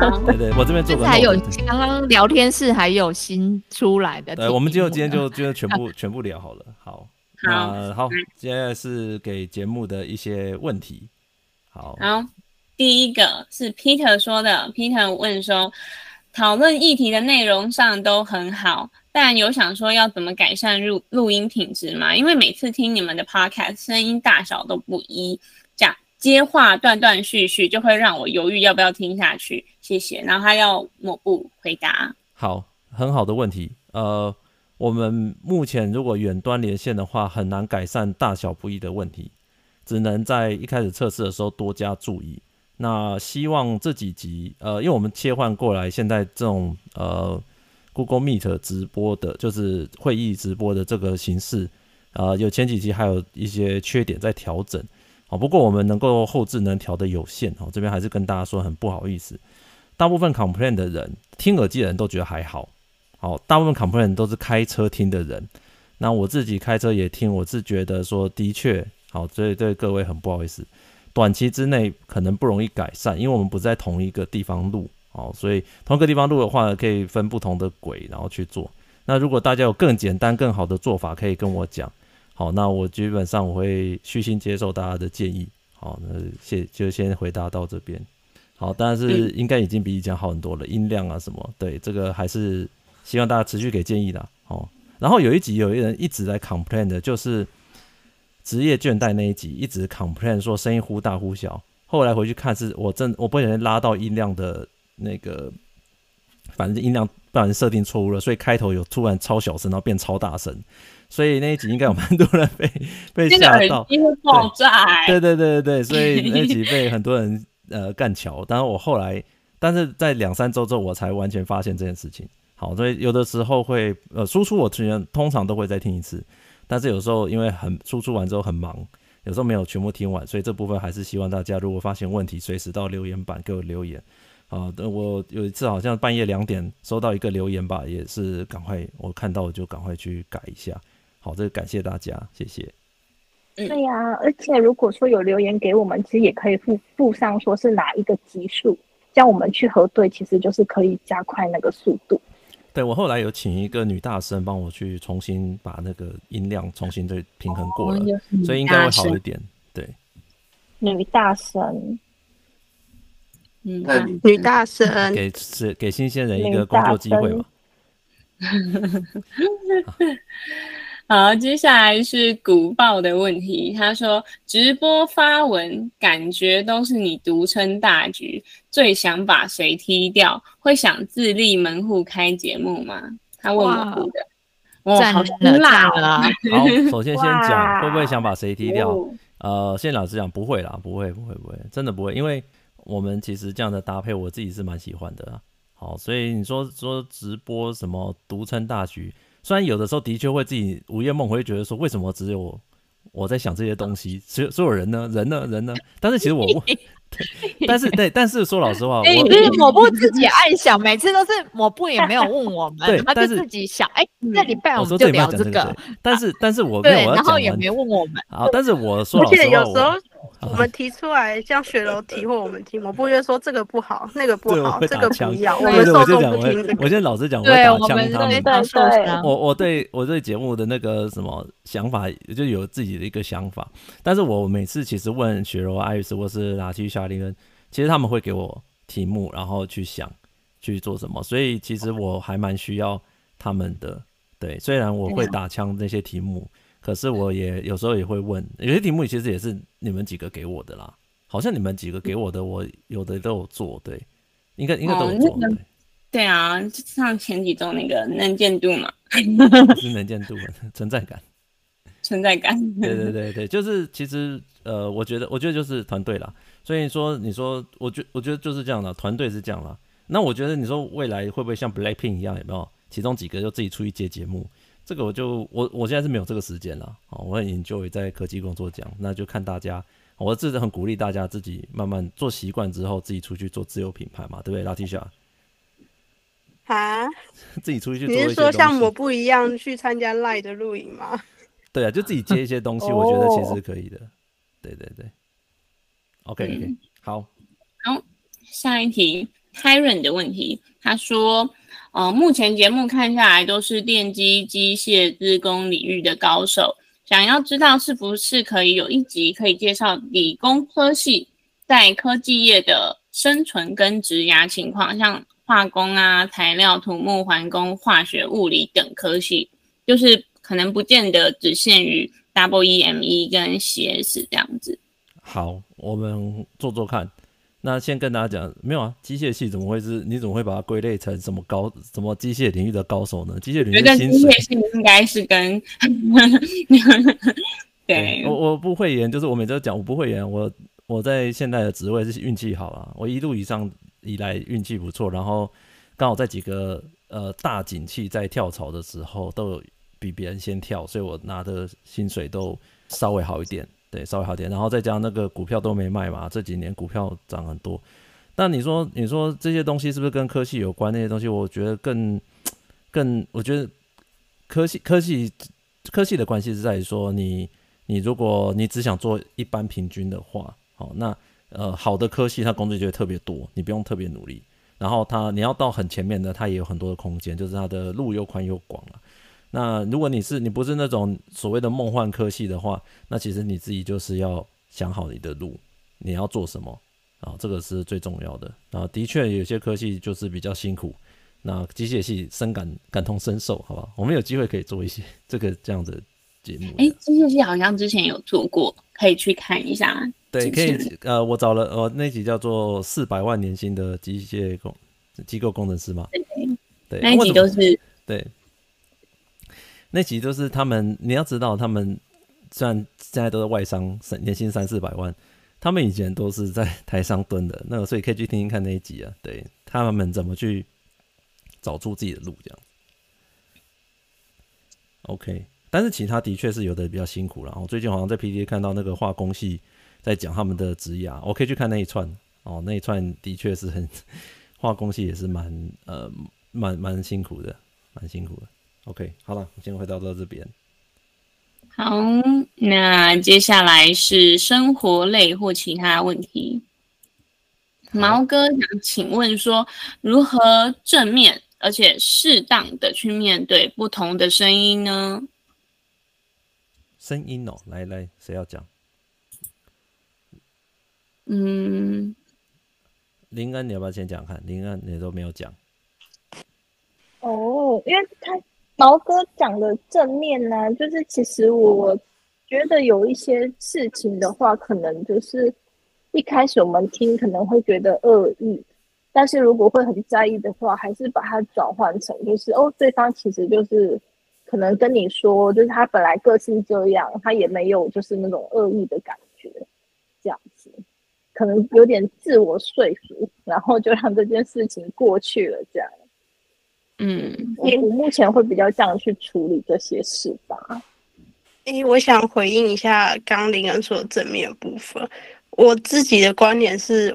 对对，我这边做个。还有刚刚聊天室还有新出来的。对，我们就今天就就全部全部聊好了。好，那好，接下来是给节目的一些问题。好，好，第一个是 Peter 说的，Peter 问说，讨论议题的内容上都很好，但有想说要怎么改善录录音品质吗？因为每次听你们的 Podcast，声音大小都不一，这样接话断断续续，就会让我犹豫要不要听下去。谢谢。然后他要抹布回答。好，很好的问题。呃，我们目前如果远端连线的话，很难改善大小不一的问题，只能在一开始测试的时候多加注意。那希望这几集，呃，因为我们切换过来，现在这种呃 Google Meet 直播的，就是会议直播的这个形式，呃，有前几集还有一些缺点在调整，好，不过我们能够后置能调的有限，哦，这边还是跟大家说很不好意思。大部分 complain 的人听耳机的人都觉得还好，好，大部分 complain 都是开车听的人，那我自己开车也听，我是觉得说的确好，所以对各位很不好意思。短期之内可能不容易改善，因为我们不在同一个地方录哦，所以同一个地方录的话，可以分不同的轨然后去做。那如果大家有更简单、更好的做法，可以跟我讲。好，那我基本上我会虚心接受大家的建议。好，那谢就先回答到这边。好，但是应该已经比以前好很多了，音量啊什么，对这个还是希望大家持续给建议的。哦，然后有一集有一人一直在 complain 的，就是。职业倦怠那一集一直 complain 说声音忽大忽小，后来回去看是我真我不小心拉到音量的那个，反正音量不小心设定错误了，所以开头有突然超小声，然后变超大声，所以那一集应该有蛮多人被 被吓到，因为爆炸，对对对对对，所以那一集被很多人呃干桥，但是我后来但是在两三周之后我才完全发现这件事情，好，所以有的时候会呃输出我通通常都会再听一次。但是有时候因为很输出完之后很忙，有时候没有全部听完，所以这部分还是希望大家如果发现问题，随时到留言板给我留言。啊，我有一次好像半夜两点收到一个留言吧，也是赶快我看到我就赶快去改一下。好，这个感谢大家，谢谢。对呀、啊，而且如果说有留言给我们，其实也可以附附上说是哪一个级数，这样我们去核对，其实就是可以加快那个速度。对，我后来有请一个女大生帮我去重新把那个音量重新再平衡过了，哦、所以应该会好一点。对，女大生，嗯，女大生，给是给新鲜人一个工作机会嘛。好，接下来是古报的问题。他说，直播发文感觉都是你独撑大局，最想把谁踢掉？会想自立门户开节目吗？他问我的。哇，好辣啊！好，首先先讲会不会想把谁踢掉？呃，现在老实讲不会啦，不会，不会，不会，真的不会，因为我们其实这样的搭配，我自己是蛮喜欢的。好，所以你说说直播什么独撑大局？虽然有的时候的确会自己午夜梦回，觉得说为什么只有我在想这些东西，所有所有人呢？人呢？人呢？但是其实我 问，但是对，但是说老实话，我不是抹布自己爱想，每次都是抹布也没有问我们，对，他就自己想，哎，这礼拜我们就聊这个，但是但是我 对，然后也没问我们，好，但是我说老实话。我们提出来，像雪柔提或我们提，我不会说这个不好，那个不好，这个不要。我们受众不听。我先老实讲，对，我们对对对。我我对我对节目的那个什么想法，就有自己的一个想法。但是我每次其实问雪柔、艾瑞斯或是拉提、夏林恩，其实他们会给我题目，然后去想去做什么。所以其实我还蛮需要他们的。对，虽然我会打枪那些题目。可是我也有时候也会问，有些题目其实也是你们几个给我的啦，好像你们几个给我的，我有的都有做，对，应该应该都有做，对。对啊，就像前几周那个能见度嘛，是能见度，存在感，存在感。对对对对，就是其实呃，我觉得我觉得就是团队啦，所以说你说，我觉我觉得就是这样的，团队是这样啦。那我觉得你说未来会不会像 Blackpink 一样，有没有？其中几个就自己出去接节目？这个我就我我现在是没有这个时间了啊，我很 enjoy 在科技工作讲，那就看大家，我自己很鼓励大家自己慢慢做习惯之后，自己出去做自有品牌嘛，对不对？拉提莎啊，自己出去做，你是说像我不一样去参加 Live 的录影吗？对啊，就自己接一些东西，我觉得其实是可以的。对对对，OK OK，好，好，下一题。Tyron 的问题，他说，呃，目前节目看下来都是电机、机械、资工领域的高手，想要知道是不是可以有一集可以介绍理工科系在科技业的生存跟职涯情况，像化工啊、材料、土木、环工、化学、物理等科系，就是可能不见得只限于 WEME 跟 CS 这样子。好，我们做做看。那先跟大家讲，没有啊，机械系怎么会是？你怎么会把它归类成什么高什么机械领域的高手呢？机械领域的薪水，机械系应该是跟 对，我我不会演，就是我每次都讲我不会演，我我在现在的职位是运气好啊，我一路以上以来运气不错，然后刚好在几个呃大景气在跳槽的时候都有比别人先跳，所以我拿的薪水都稍微好一点。对，稍微好点，然后再加上那个股票都没卖嘛，这几年股票涨很多。但你说，你说这些东西是不是跟科技有关？那些东西，我觉得更更，我觉得科技科技科技的关系是在于说你，你如果你只想做一般平均的话，好，那呃好的科技它工作就会特别多，你不用特别努力。然后它你要到很前面的，它也有很多的空间，就是它的路又宽又广了。那如果你是你不是那种所谓的梦幻科系的话，那其实你自己就是要想好你的路，你要做什么啊？这个是最重要的。啊，的确有些科系就是比较辛苦，那机械系深感感同身受，好吧？我们有机会可以做一些这个这样的节目。哎，机械系好像之前有做过，可以去看一下。对，可以。呃，我找了呃那集叫做四百万年薪的机械工机构工程师嘛。对，那一集都是对。那集就是他们，你要知道，他们虽然现在都是外商，年薪三四百万，他们以前都是在台商蹲的，那个所以可以去听听看那一集啊，对他们怎么去找出自己的路这样。OK，但是其他的确是有的比较辛苦了。我最近好像在 PTT 看到那个化工系在讲他们的职业啊，我可以去看那一串哦，那一串的确是很 化工系也是蛮呃蛮蛮辛苦的，蛮辛苦的。OK，好了，我先回到到这边。好，那接下来是生活类或其他问题。毛哥想请问说，如何正面而且适当的去面对不同的声音呢？声音哦，来来，谁要讲？嗯，林恩，你要不要先讲看？林恩，你都没有讲。哦，因为他。毛哥讲的正面呢、就是其实我觉得有一些事情的话，可能就是一开始我们听可能会觉得恶意，但是如果会很在意的话，还是把它转换成就是哦，对方其实就是可能跟你说，就是他本来个性这样，他也没有就是那种恶意的感觉，这样子，可能有点自我说服，然后就让这件事情过去了，这样。嗯，我我目前会比较这样去处理这些事吧。诶，我想回应一下刚林恩说的正面的部分。我自己的观点是，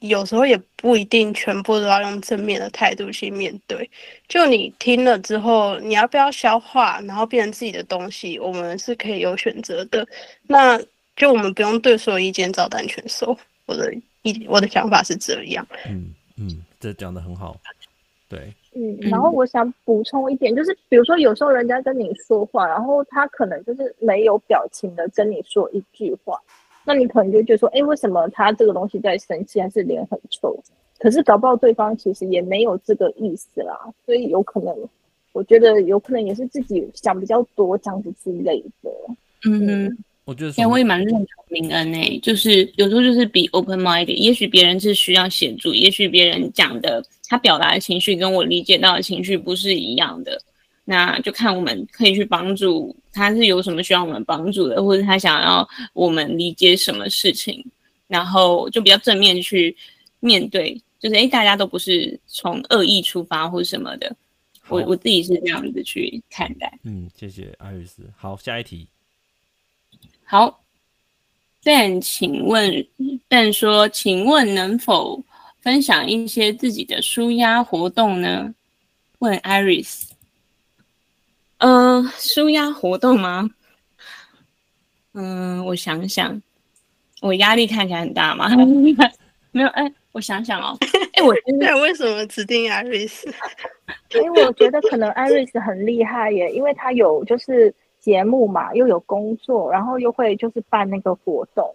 有时候也不一定全部都要用正面的态度去面对。就你听了之后，你要不要消化，然后变成自己的东西，我们是可以有选择的。那就我们不用对所有意见照单全收。我的意，我的想法是这样。嗯嗯，这讲的很好。对。嗯，然后我想补充一点，就是比如说有时候人家跟你说话，然后他可能就是没有表情的跟你说一句话，那你可能就觉得说，哎，为什么他这个东西在生气，还是脸很臭？可是搞不好对方其实也没有这个意思啦，所以有可能，我觉得有可能也是自己想比较多这样子之类的。嗯，嗯我觉得，哎，我也蛮认同明恩诶，就是有时候就是比 open mind，也许别人是需要协助，也许别人讲的。他表达的情绪跟我理解到的情绪不是一样的，那就看我们可以去帮助他，是有什么需要我们帮助的，或者他想要我们理解什么事情，然后就比较正面去面对，就是诶，大家都不是从恶意出发或什么的，我我自己是这样子去看待。嗯，谢谢艾瑞斯。好，下一题。好，Ben，请问，Ben 说，请问能否？分享一些自己的舒压活动呢？问 Iris。呃，舒压活动吗？嗯，我想想，我压力看起来很大吗？没有，哎，我想想哦，哎、欸，我现在 为什么指定 Iris？？因为我觉得可能 Iris 很厉害耶，因为他有就是节目嘛，又有工作，然后又会就是办那个活动，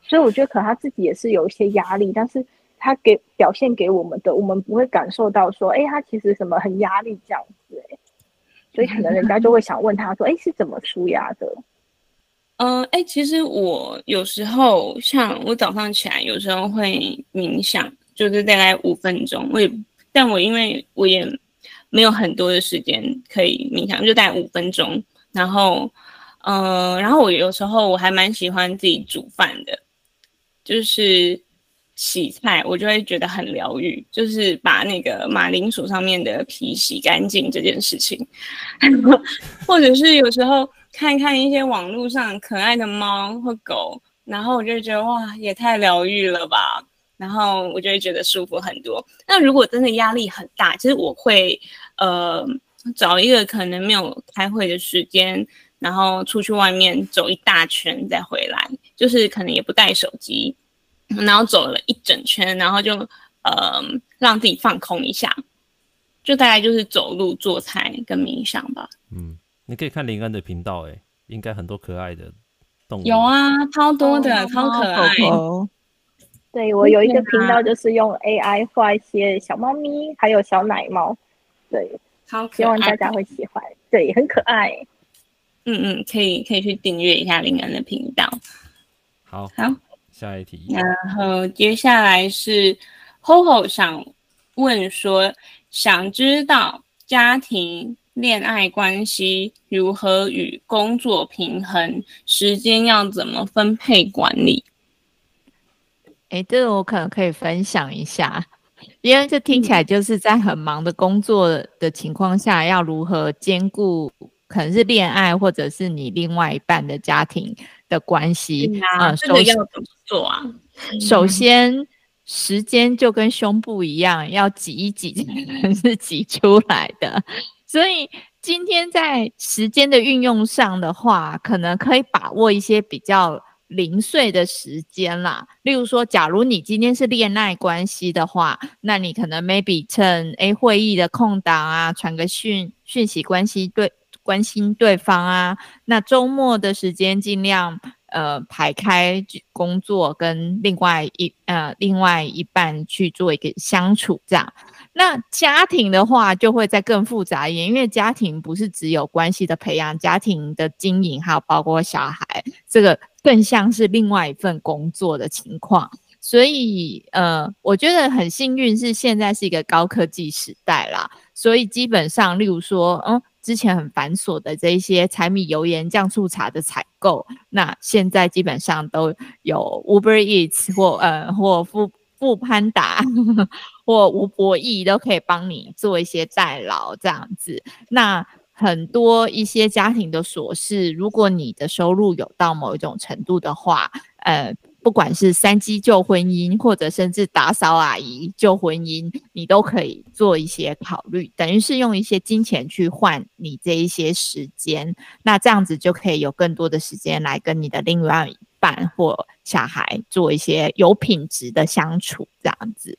所以我觉得可能他自己也是有一些压力，但是他给表现给我们的，我们不会感受到说，哎，他其实什么很压力这样子，哎，所以可能人家就会想问他说，哎，是怎么舒压的？嗯，哎、其实我有时候像我早上起来，有时候会冥想，就是大概五分钟。我也，但我因为我也没有很多的时间可以冥想，就大概五分钟。然后，嗯、然后我有时候我还蛮喜欢自己煮饭的，就是洗菜，我就会觉得很疗愈，就是把那个马铃薯上面的皮洗干净这件事情，或者是有时候。看看一些网络上可爱的猫或狗，然后我就觉得哇，也太疗愈了吧！然后我就会觉得舒服很多。那如果真的压力很大，其实我会呃找一个可能没有开会的时间，然后出去外面走一大圈再回来，就是可能也不带手机，然后走了一整圈，然后就呃让自己放空一下，就大概就是走路、做菜跟冥想吧。嗯。你可以看林恩的频道，哎，应该很多可爱的动物。有啊，超多的，哦、超可爱。哦、对，我有一个频道，就是用 AI 画一些小猫咪，还有小奶猫。对，超，希望大家会喜欢。对，很可爱。嗯嗯，可以可以去订阅一下林恩的频道。好，好，下一题。然后接下来是 HoHo 想问说，想知道家庭。恋爱关系如何与工作平衡？时间要怎么分配管理？哎，这个我可能可以分享一下，因为这听起来就是在很忙的工作的情况下，要如何兼顾可能是恋爱或者是你另外一半的家庭的关系啊？嗯、这个要怎么做啊？首先，时间就跟胸部一样，要挤一挤才能是挤出来的。所以今天在时间的运用上的话，可能可以把握一些比较零碎的时间啦。例如说，假如你今天是恋爱关系的话，那你可能 maybe 趁 A 会议的空档啊，传个讯讯息关系对关心对方啊。那周末的时间尽量呃排开工作跟另外一呃另外一半去做一个相处这样。那家庭的话就会再更复杂一点，因为家庭不是只有关系的培养，家庭的经营还有包括小孩，这个更像是另外一份工作的情况。所以，呃，我觉得很幸运是现在是一个高科技时代啦，所以基本上，例如说，嗯，之前很繁琐的这一些柴米油盐酱醋茶的采购，那现在基本上都有 Uber Eats 或呃或富。富潘达或吴博义都可以帮你做一些代劳这样子。那很多一些家庭的琐事，如果你的收入有到某一种程度的话，呃，不管是三机救婚姻，或者甚至打扫阿姨救婚姻，你都可以做一些考虑，等于是用一些金钱去换你这一些时间。那这样子就可以有更多的时间来跟你的另外一半或小孩做一些有品质的相处，这样子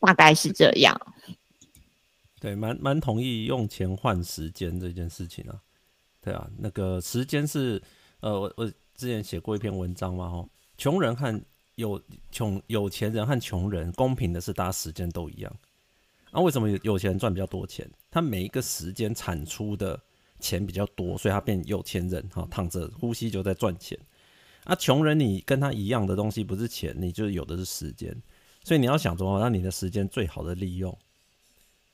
大概是这样。对，蛮蛮同意用钱换时间这件事情啊。对啊，那个时间是呃，我我之前写过一篇文章嘛，吼，穷人和有穷有钱人和穷人公平的是，大家时间都一样。那、啊、为什么有有钱人赚比较多钱？他每一个时间产出的钱比较多，所以他变有钱人哈，躺着呼吸就在赚钱。啊，穷人你跟他一样的东西不是钱，你就有的是时间，所以你要想怎么让你的时间最好的利用。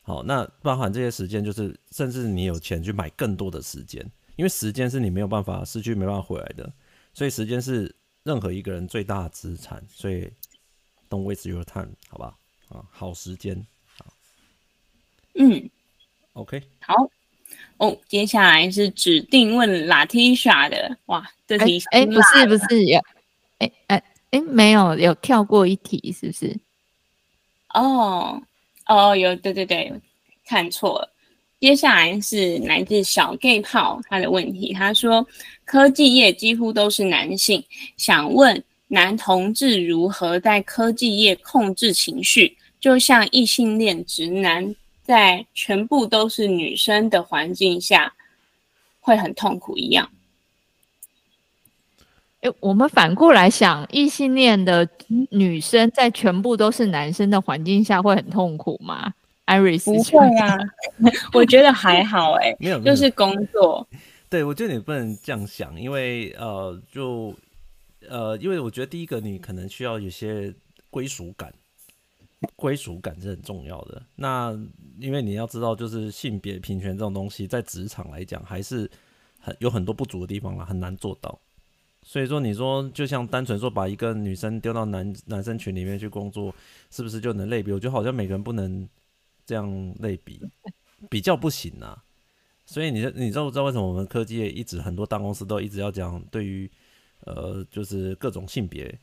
好，那包含这些时间，就是甚至你有钱去买更多的时间，因为时间是你没有办法失去、没办法回来的，所以时间是任何一个人最大的资产。所以，don't waste your time，好吧？啊，好时间，好，嗯，OK，好。哦，接下来是指定问 Latisha 的，哇，这题哎、欸欸，不是不是有，哎哎哎，没有有跳过一题，是不是？哦哦，有，对对对，看错了。接下来是来自小 gay 炮他的问题，他说科技业几乎都是男性，想问男同志如何在科技业控制情绪，就像异性恋直男在全部都是女生的环境下会很痛苦一样。诶，我们反过来想，异性恋的女生在全部都是男生的环境下会很痛苦吗？Iris 不会啊，我觉得还好 哎，没有，就是工作。对，我觉得你不能这样想，因为呃，就呃，因为我觉得第一个你可能需要有些归属感，归属感是很重要的。那因为你要知道，就是性别平权这种东西，在职场来讲还是很有很多不足的地方啦，很难做到。所以说，你说就像单纯说把一个女生丢到男男生群里面去工作，是不是就能类比？我觉得好像每个人不能这样类比，比较不行啊。所以你你知道知道为什么我们科技业一直很多大公司都一直要讲对于呃就是各种性别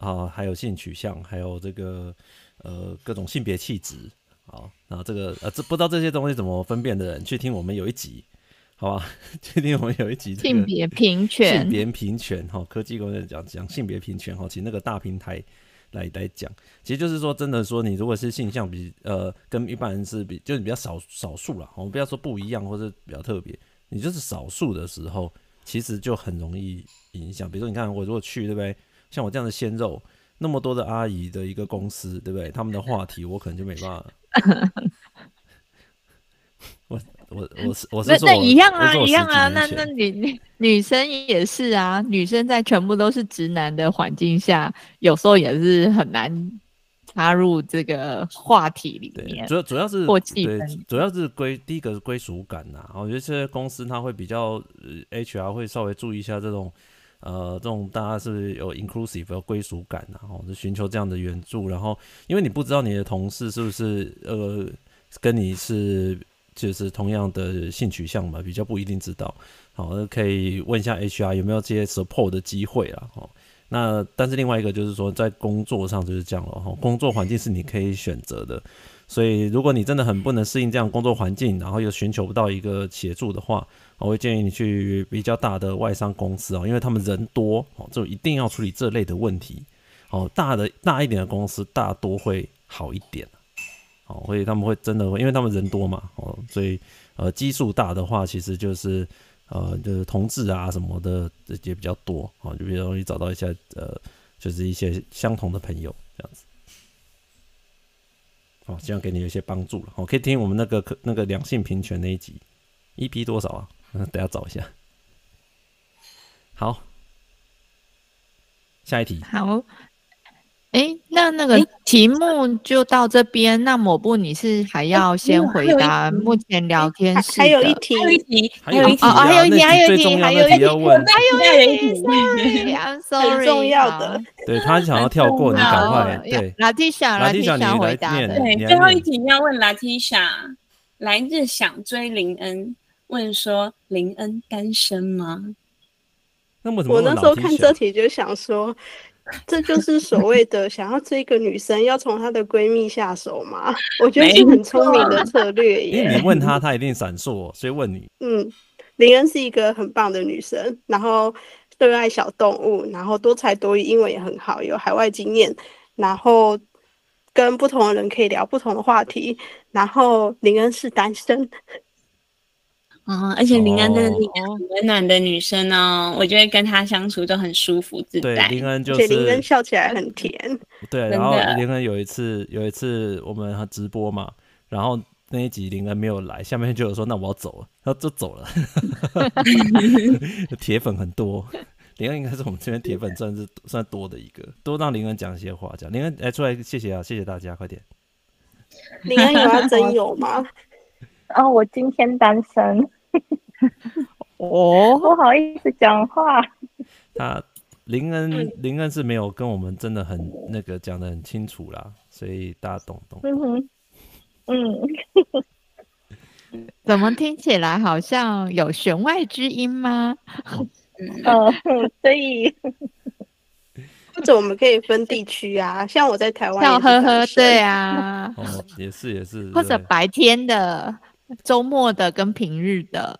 啊，还有性取向，还有这个呃各种性别气质啊，然后这个呃这不知道这些东西怎么分辨的人去听我们有一集，好吧？去听我们有一集性别平权，性别平权哈，科技公司讲讲性别平权哈，请那个大平台。来来讲，其实就是说，真的说，你如果是性向比呃跟一般人是比，就是比较少少数了，我们不要说不一样或者比较特别，你就是少数的时候，其实就很容易影响。比如说，你看我如果去，对不对？像我这样的鲜肉，那么多的阿姨的一个公司，对不对？他们的话题我可能就没办法。我。我我是我是说，那一样啊，一样啊，那那女女生也是啊，女生在全部都是直男的环境下，有时候也是很难插入这个话题里面。主要主要是对，主要是归第一个是归属感呐。我觉得现在公司他会比较呃，HR 会稍微注意一下这种呃这种大家是有 inclusive 的归属感，然后就寻求这样的援助。然后因为你不知道你的同事是不是呃跟你是。就是同样的性取向嘛，比较不一定知道。好，那可以问一下 HR 有没有这些 support 的机会啊？哦，那但是另外一个就是说，在工作上就是这样了哈。工作环境是你可以选择的，所以如果你真的很不能适应这样工作环境，然后又寻求不到一个协助的话，我会建议你去比较大的外商公司啊，因为他们人多哦，就一定要处理这类的问题。哦，大的大一点的公司大多会好一点。哦，所以他们会真的会，因为他们人多嘛，哦，所以呃基数大的话，其实就是呃就是同志啊什么的这些比较多，哦，就比较容易找到一些呃就是一些相同的朋友这样子。好，希望给你有一些帮助了。好，可以听我们那个可那个两性平权那一集，EP 多少啊？嗯，等下找一下。好，下一题。好。哎，那那个题目就到这边。那抹布，你是还要先回答目前聊天室？还有一题，还有一题，还有一题，还有一题，还有一题，还有一题，还有一题，sorry，I'm sorry，很重要的。对，他想要跳过，你赶快。对，Latisha，Latisha 你回答。对，最后一题要问 Latisha，来日想追林恩，问说林恩单身吗？那么我那时候看这题就想说。这就是所谓的 想要追一个女生，要从她的闺蜜下手嘛？我觉得是很聪明的策略耶。因为你问她，她一定闪烁，所以问你。嗯，林恩是一个很棒的女生，然后热爱小动物，然后多才多艺，英文也很好，有海外经验，然后跟不同的人可以聊不同的话题，然后林恩是单身。嗯，而且林恩真的是一个很温暖的女生哦，我觉得跟她相处都很舒服自在。对，林恩就是林恩笑起来很甜。对，然后林恩有一次有一次我们直播嘛，然后那一集林恩没有来，下面就有说那我要走了，他就走了。铁粉很多，林恩应该是我们这边铁粉算是算多的一个，多让林恩讲一些话，讲林恩来出来，谢谢啊，谢谢大家，快点。林恩有要真有吗？哦，我今天单身。哦，不好意思讲话。他林恩林恩是没有跟我们真的很那个讲得很清楚啦，所以大家懂懂。嗯哼，嗯，怎么听起来好像有弦外之音吗？嗯，所以或者我们可以分地区啊，像我在台湾，笑呵呵，对啊，哦，也是也是，或者白天的。周末的跟平日的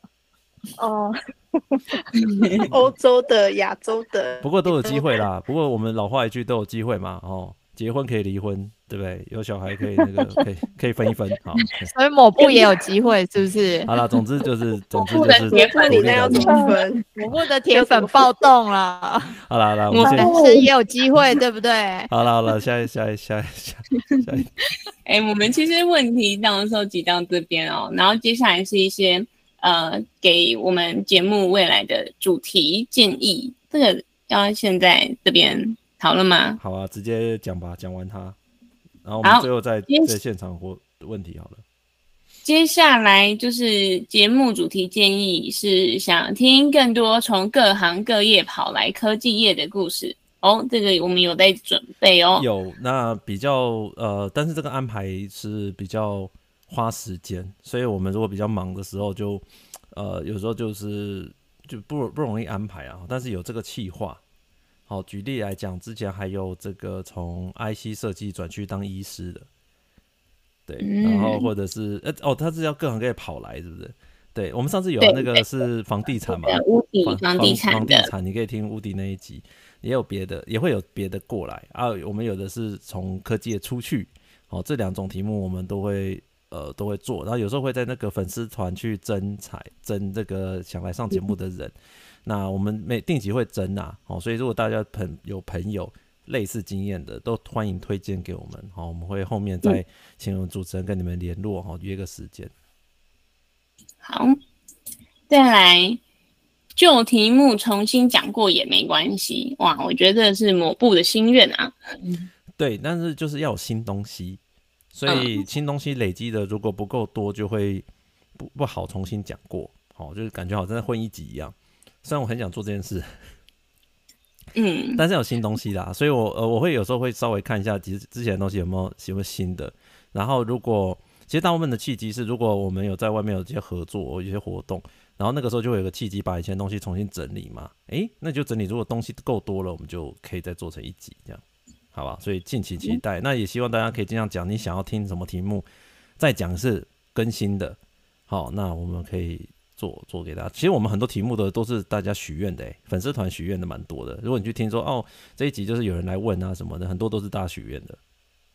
哦，欧洲的、亚洲的，不过都有机会啦。不过我们老话一句，都有机会嘛。哦，结婚可以离婚，对不对？有小孩可以那个，可以可以分一分。好，所以抹布也有机会，是不是？好了，总之就是，总之就是，那你那要怎么分？抹布的铁粉暴动了。好了好了，我们单身也有机会，对不对？好了好了，下一下一下一下下一。哎、欸，我们其实问题这样收集到这边哦，然后接下来是一些。呃，给我们节目未来的主题建议，这个要现在这边讨论吗？好啊，直接讲吧，讲完它，然后我们最后再在现场或问题好了。接下来就是节目主题建议，是想听更多从各行各业跑来科技业的故事哦。这个我们有在准备哦。有，那比较呃，但是这个安排是比较。花时间，所以我们如果比较忙的时候就，就呃有时候就是就不不容易安排啊。但是有这个计划，好，举例来讲，之前还有这个从 IC 设计转去当医师的，对，然后或者是呃哦，他是要各行各业跑来，是不是？对，我们上次有那个是房地产嘛，屋顶房地产，房地产你可以听屋顶那一集，也有别的，也会有别的过来啊。我们有的是从科技业出去，哦，这两种题目我们都会。呃，都会做，然后有时候会在那个粉丝团去征才，征这个想来上节目的人。嗯、那我们每定期会征啊，哦，所以如果大家朋有朋友类似经验的，都欢迎推荐给我们，好，我们会后面再请我们主持人跟你们联络，哈，约个时间。好，再来旧题目重新讲过也没关系，哇，我觉得这是抹布的心愿啊。对，但是就是要有新东西。所以新东西累积的如果不够多，就会不不好重新讲过，好，就是感觉好像在混一集一样。虽然我很想做这件事，嗯，但是有新东西啦，所以我呃我会有时候会稍微看一下，其实之前的东西有没有有没有新的。然后如果其实大部分的契机是，如果我们有在外面有一些合作，有一些活动，然后那个时候就会有个契机把以前的东西重新整理嘛，诶，那就整理。如果东西够多了，我们就可以再做成一集这样。好吧，所以敬请期待。那也希望大家可以尽量讲你想要听什么题目，再讲是更新的。好，那我们可以做做给大家。其实我们很多题目的都是大家许愿的，粉丝团许愿的蛮多的。如果你去听说哦，这一集就是有人来问啊什么的，很多都是大家许愿的。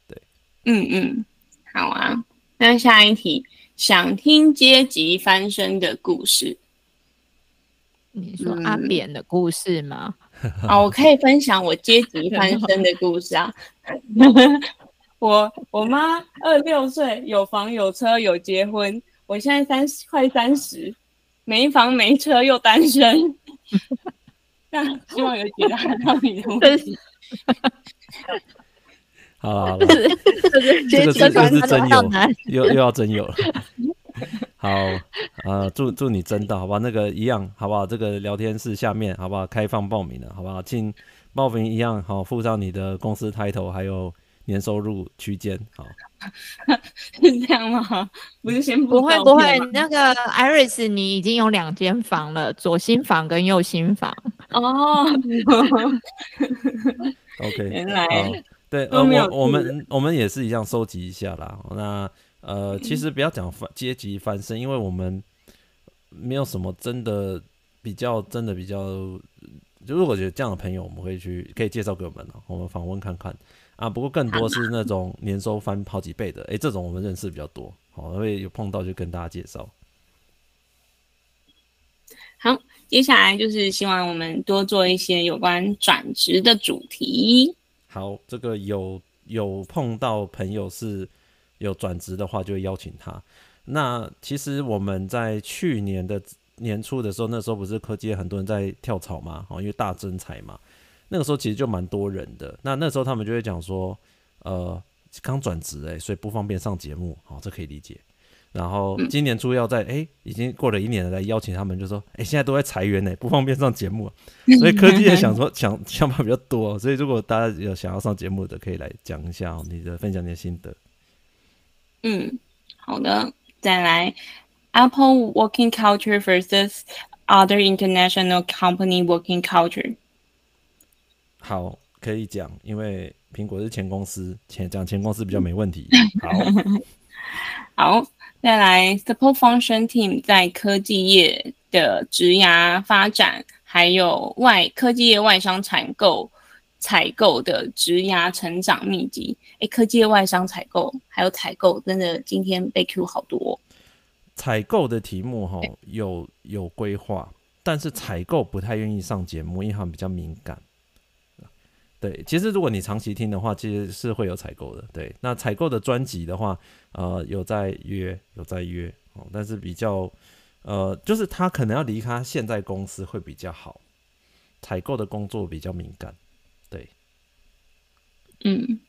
对，嗯嗯，好啊。那下一题，想听阶级翻身的故事。你说阿扁的故事吗？嗯啊，我可以分享我阶级翻身的故事啊！我我妈二六岁，有房有车有结婚，我现在三十快三十，没房没车又单身。那希望有解答到你的问题。好了好了，这个是这个是真有，又又要真有了。好，呃，祝祝你真到好吧？那个一样，好不好？这个聊天室下面，好不好？开放报名了，好不好？请报名一样，好，附上你的公司 title，还有年收入区间，好。是这样吗？不是先不会不会，那个 Iris，你已经有两间房了，左心房跟右心房。哦。OK，原来对，呃，我我们我们也是一样，收集一下啦。那。呃，其实不要讲翻阶级翻身，因为我们没有什么真的比较，真的比较。就是我觉得这样的朋友，我们会去可以介绍给我们，我们访问看看啊。不过更多是那种年收翻好几倍的，诶，这种我们认识比较多，好，会有碰到就跟大家介绍。好，接下来就是希望我们多做一些有关转职的主题。好，这个有有碰到朋友是。有转职的话，就会邀请他。那其实我们在去年的年初的时候，那时候不是科技很多人在跳槽嘛，哦，因为大增财嘛，那个时候其实就蛮多人的。那那时候他们就会讲说，呃，刚转职哎，所以不方便上节目，哦，这可以理解。然后今年初要在哎、欸，已经过了一年了，来邀请他们，就说哎、欸，现在都在裁员呢，不方便上节目。所以科技也想说想想法比较多，所以如果大家有想要上节目的，可以来讲一下你的分享你的心得。嗯，好的，再来，Apple working culture versus other international company working culture。好，可以讲，因为苹果是前公司，前讲前公司比较没问题。好，好，再来，support function team 在科技业的职涯发展，还有外科技业外商采购采购的职涯成长秘籍。诶，科技业外商采购还有采购，真的今天被 Q 好多哦。采购的题目哈有有规划，但是采购不太愿意上节目，因为他们比较敏感。对，其实如果你长期听的话，其实是会有采购的。对，那采购的专辑的话，呃，有在约，有在约哦，但是比较，呃，就是他可能要离开现在公司会比较好。采购的工作比较敏感，对，嗯，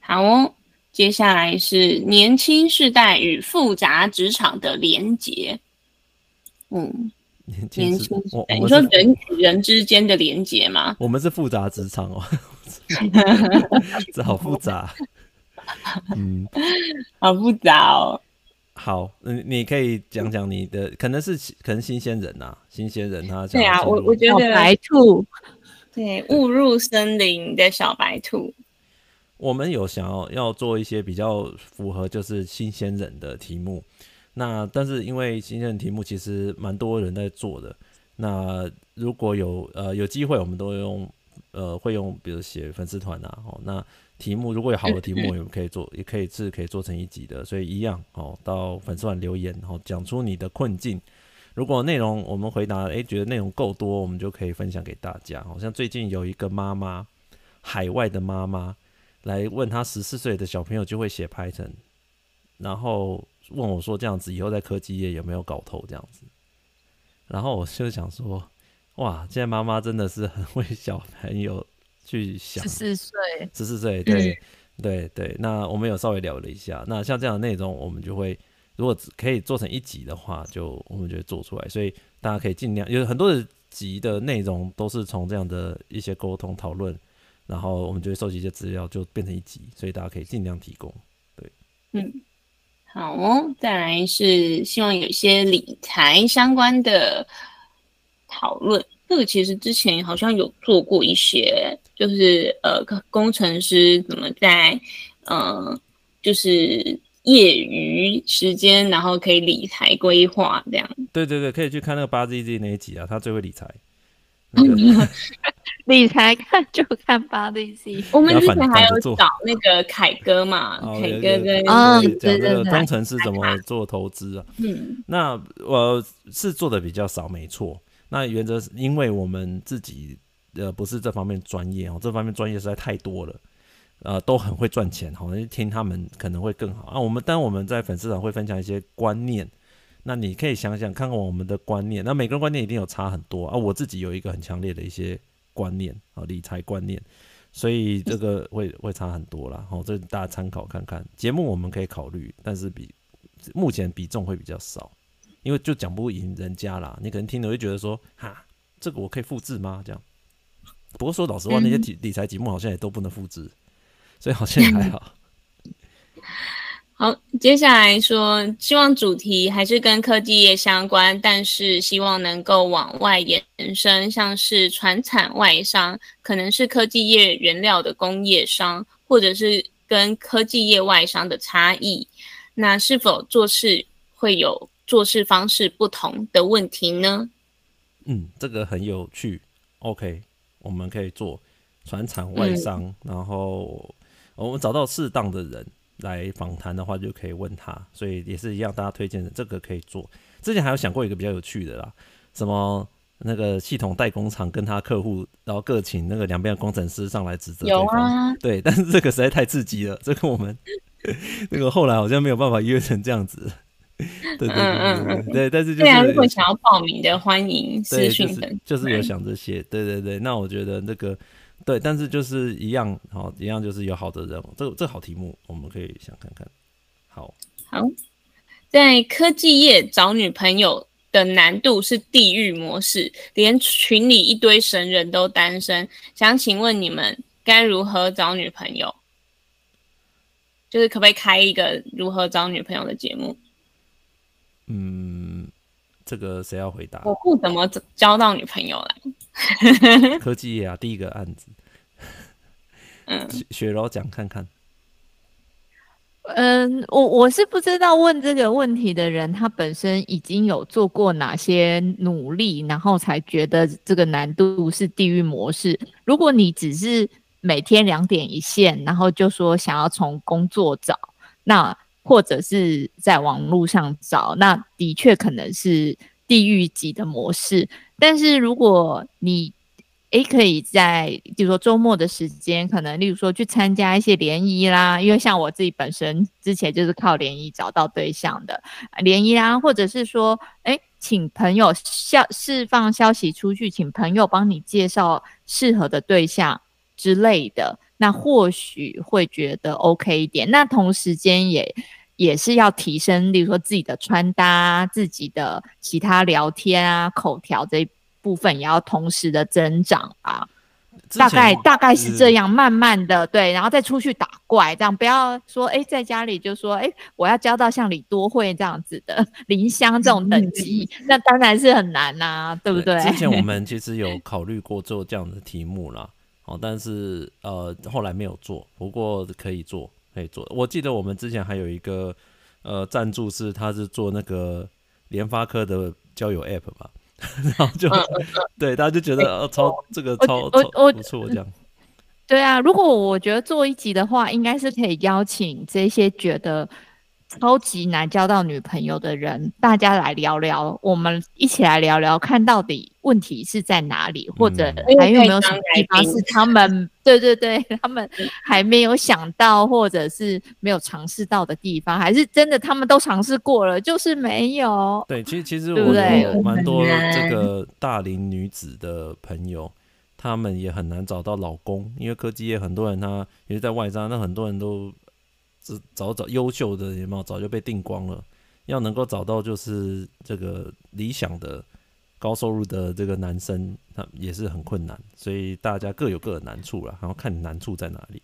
好哦。接下来是年轻世代与复杂职场的连结。嗯，年轻世代，你说人与人之间的连结吗？我们是复杂职场哦，这好复杂。嗯，好复杂哦。好，嗯，你可以讲讲你的，可能是可能新鲜人呐、啊，新鲜人他对啊，我我觉得白兔，对，误入森林的小白兔。我们有想要要做一些比较符合就是新鲜人的题目，那但是因为今天的题目其实蛮多人在做的，那如果有呃有机会，我们都用呃会用比如写粉丝团啊，哦，那题目如果有好的题目，我们可以做，也可以是可以做成一集的，所以一样哦，到粉丝团留言，然后讲出你的困境，如果内容我们回答，诶，觉得内容够多，我们就可以分享给大家。好像最近有一个妈妈，海外的妈妈。来问她十四岁的小朋友就会写 Python，然后问我说这样子以后在科技业有没有搞头这样子，然后我就想说，哇，现在妈妈真的是很为小朋友去想。十四岁，十四岁，对对对。那我们有稍微聊了一下，那像这样的内容，我们就会如果可以做成一集的话，就我们就会做出来，所以大家可以尽量，有很多的集的内容都是从这样的一些沟通讨论。然后我们就会收集一些资料，就变成一集，所以大家可以尽量提供。对，嗯，好哦。再来是希望有一些理财相关的讨论。这个其实之前好像有做过一些，就是呃，工程师怎么在呃，就是业余时间，然后可以理财规划这样。对对对，可以去看那个八 Z Z 那一集啊，他最会理财。理财看就看八 D C，我们之前还有找那个凯哥嘛，凯哥跟嗯，讲这个工程师怎么做投资啊？嗯，那我是做的比较少，没错。那原则是因为我们自己呃不是这方面专业哦，这方面专业实在太多了，呃，都很会赚钱，好，听他们可能会更好啊。我们当我们在粉丝团会分享一些观念。那你可以想想看看我们的观念，那每个人观念一定有差很多啊。我自己有一个很强烈的一些观念啊，理财观念，所以这个 会会差很多啦。好，这大家参考看看。节目我们可以考虑，但是比目前比重会比较少，因为就讲不赢人家啦。你可能听了会觉得说，哈，这个我可以复制吗？这样。不过说老实话，那些理理财节目好像也都不能复制，所以好像也还好。好，接下来说，希望主题还是跟科技业相关，但是希望能够往外延伸，像是传产外商，可能是科技业原料的工业商，或者是跟科技业外商的差异，那是否做事会有做事方式不同的问题呢？嗯，这个很有趣。OK，我们可以做传产外商，嗯、然后我们找到适当的人。来访谈的话，就可以问他，所以也是一样，大家推荐的这个可以做。之前还有想过一个比较有趣的啦，什么那个系统代工厂跟他客户，然后各请那个两边的工程师上来指责对方。有啊，对，但是这个实在太刺激了，这个我们 那个后来好像没有办法约成这样子。对对对对但是就是如果想要报名的，欢迎私讯等，就是，就是有想这些，对对对，那我觉得那个。对，但是就是一样，好，一样就是有好的人，这个这个好题目，我们可以想看看。好，好，在科技业找女朋友的难度是地狱模式，连群里一堆神人都单身，想请问你们该如何找女朋友？就是可不可以开一个如何找女朋友的节目？嗯，这个谁要回答？我不怎么交到女朋友来。科技业啊，第一个案子，嗯，雪柔讲看看。嗯、嗯，我我是不知道问这个问题的人，他本身已经有做过哪些努力，然后才觉得这个难度是地狱模式。如果你只是每天两点一线，然后就说想要从工作找，那或者是在网络上找，那的确可能是地狱级的模式。但是如果你诶，可以在，比如说周末的时间，可能例如说去参加一些联谊啦，因为像我自己本身之前就是靠联谊找到对象的联谊啊，或者是说，诶，请朋友消释放消息出去，请朋友帮你介绍适合的对象之类的，那或许会觉得 OK 一点。那同时间也也是要提升，例如说自己的穿搭、自己的其他聊天啊、口条这一。部分也要同时的增长啊，大概大概是这样，慢慢的对，然后再出去打怪，这样不要说哎，在家里就说哎，我要交到像李多慧这样子的 林香这种等级，那当然是很难呐，对不对？之前我们其实有考虑过做这样的题目啦，哦，但是呃后来没有做，不过可以做，可以做。我记得我们之前还有一个呃赞助是，他是做那个联发科的交友 App 吧。然后就、嗯、对大家就觉得、欸、超这个超不错这样。对啊，如果我觉得做一集的话，应该是可以邀请这些觉得超级难交到女朋友的人，大家来聊聊，我们一起来聊聊，看到底问题是在哪里，或者还有没有什么地方是他们对对对，他们还没有想到，或者是没有尝试到的地方，还是真的他们都尝试过了，就是没有。对，其实其实我有蛮多这个大龄女子的朋友，他们也很难找到老公，因为科技业很多人他也是在外商，那很多人都。找找优秀的有没有？早就被定光了。要能够找到就是这个理想的高收入的这个男生，那也是很困难。所以大家各有各的难处啦，然后看你难处在哪里。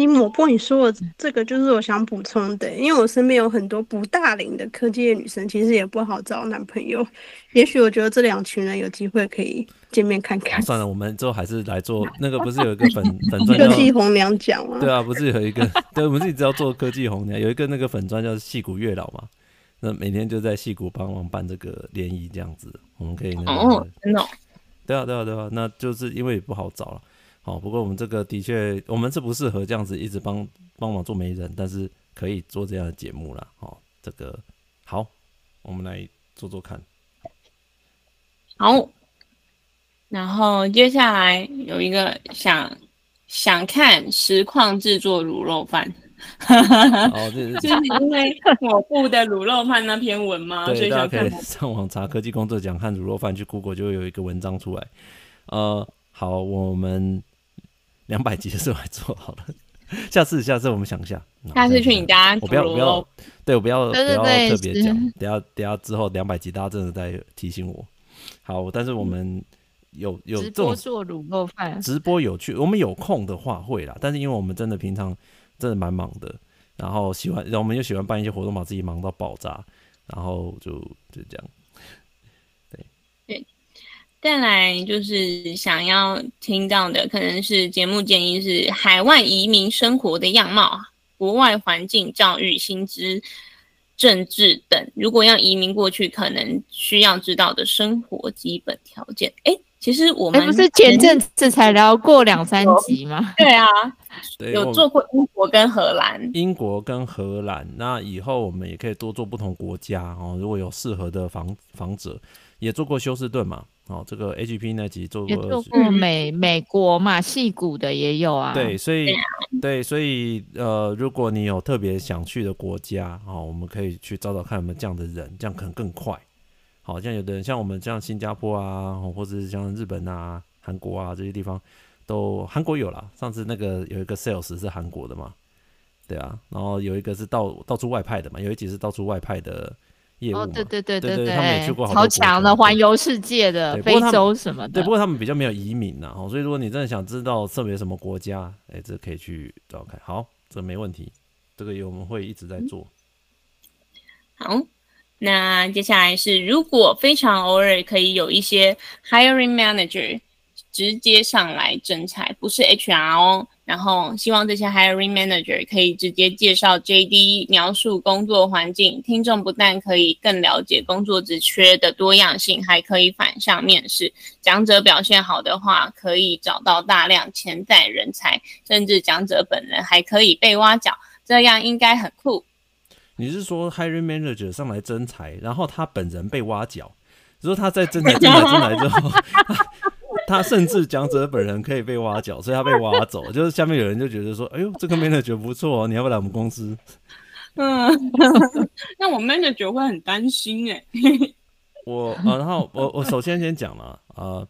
你抹破你说的这个，就是我想补充的，因为我身边有很多不大龄的科技业女生，其实也不好找男朋友。也许我觉得这两群人有机会可以见面看看。算了，我们之后还是来做那个，不是有一个粉 粉专科技红娘奖吗？对啊，不是有一个，对，我们自己只要做科技红娘，有一个那个粉专叫戏骨月老嘛，那每天就在戏骨帮忙办这个联谊这样子，我们可以那个。哦，真的。对啊，对啊，对啊，那就是因为也不好找了。好，不过我们这个的确，我们是不适合这样子一直帮帮忙做媒人，但是可以做这样的节目啦。哦，这个好，我们来做做看。好，然后接下来有一个想想看实况制作卤肉饭。哦，这是就是因为我布的卤肉饭那篇文吗？对，所以大家可以上网查科技工作奖和卤肉饭，去 Google 就会有一个文章出来。呃，好，我们。两百集的时候还做好了，下次下次我们想一下，下次去你家，我不要不要，对我不要对对对不要特别讲，等下等下之后两百集大家真的在提醒我。好，但是我们有有这种做卤肉饭直播有趣，我们有空的话会啦，但是因为我们真的平常真的蛮忙的，然后喜欢，然后我们又喜欢办一些活动，把自己忙到爆炸，然后就就这样。再来就是想要听到的，可能是节目建议是海外移民生活的样貌、国外环境、教育、薪资、政治等。如果要移民过去，可能需要知道的生活基本条件。哎，其实我们不是前阵子才聊过两三集吗？对啊，有做过英国跟荷兰。英国跟荷兰，那以后我们也可以多做不同国家哦。如果有适合的房房者，也做过休斯顿嘛。哦，这个 HP 那集做过，也做过美美国嘛，戏骨的也有啊。对，所以对，所以呃，如果你有特别想去的国家，哦，我们可以去找找看有没有这样的人，这样可能更快。好像有的人像我们像新加坡啊，或者是像日本啊、韩国啊这些地方，都韩国有啦。上次那个有一个 sales 是韩国的嘛，对啊，然后有一个是到到处外派的嘛，有一集是到处外派的。哦，对对对对对，他们也去过好超强的环游世界的非洲什么的。对，不过他们比较没有移民呐，哦，所以如果你真的想知道特别什么国家，哎，这可以去找看。好，这没问题，这个我们会一直在做。好，那接下来是如果非常偶尔可以有一些 hiring manager 直接上来征才，不是 HR 哦。然后希望这些 hiring manager 可以直接介绍 JD，描述工作环境，听众不但可以更了解工作职缺的多样性，还可以反向面试。讲者表现好的话，可以找到大量潜在人才，甚至讲者本人还可以被挖角，这样应该很酷。你是说 hiring manager 上来征才，然后他本人被挖角？你说他在征才、进来进来之后？他甚至讲者本人可以被挖角，所以他被挖走。就是下面有人就觉得说：“哎呦，这个 manager 不错哦，你要不要来我们公司？”嗯，那我 manager 会很担心哎。我呃，然后我我首先先讲了，呃，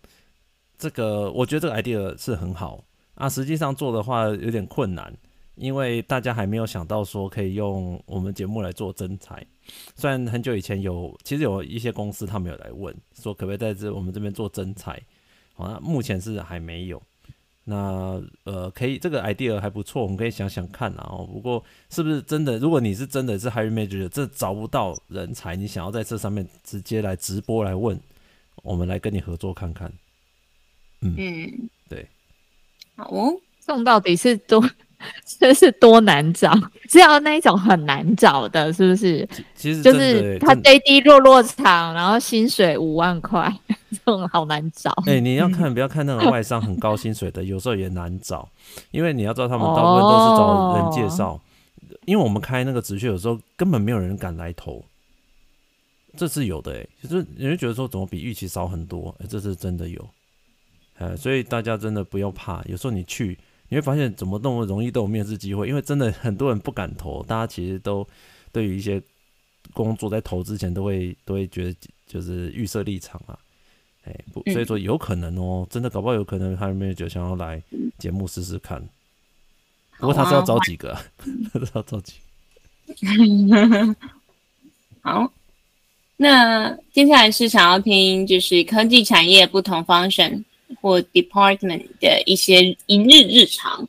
这个我觉得这个 idea 是很好啊，实际上做的话有点困难，因为大家还没有想到说可以用我们节目来做征才。虽然很久以前有，其实有一些公司他们有来问说，可不可以在这我们这边做征才。那目前是还没有，那呃，可以这个 idea 还不错，我们可以想想看啊。哦，不过是不是真的？如果你是真的是 hiring manager，这找不到人才，你想要在这上面直接来直播来问，我们来跟你合作看看。嗯，嗯对，好哦，送到底是多。这是多难找，是要那一种很难找的，是不是？其实就是他 JD 落落场，然后薪水五万块，这种好难找。哎、欸，你要看，不要看那种外商很高薪水的，有时候也难找，因为你要知道他们大部分都是找人介绍，哦、因为我们开那个职缺，有时候根本没有人敢来投，这是有的、欸。哎，就是你会觉得说，怎么比预期少很多？哎、欸，这是真的有。哎，所以大家真的不要怕，有时候你去。你会发现怎么那么容易都有面试机会，因为真的很多人不敢投，大家其实都对于一些工作在投之前都会都会觉得就是预设立场啊，哎，不，所以说有可能哦，真的搞不好有可能他们没有想要来节目试试看，不过他是要找几个，他是要找几个。好，那接下来是想要听就是科技产业不同 function。或 department 的一些一日日常。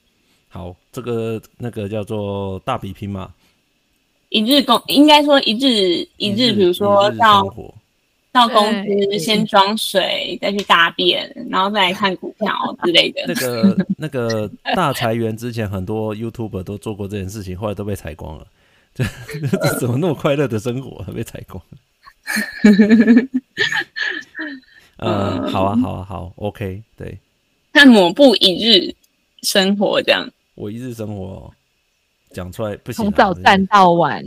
好，这个那个叫做大比拼嘛。一日工应该说一日一日，比如说到到公司先装水，再去大便，然后再来看股票之类的。那个那个 大裁员之前，很多 YouTuber 都做过这件事情，后来都被裁光了。这怎么那么快乐的生活被裁光了？嗯，好啊，好啊，好，OK，对。看抹布一日生活这样，我一日生活讲出来不行，从早站到晚。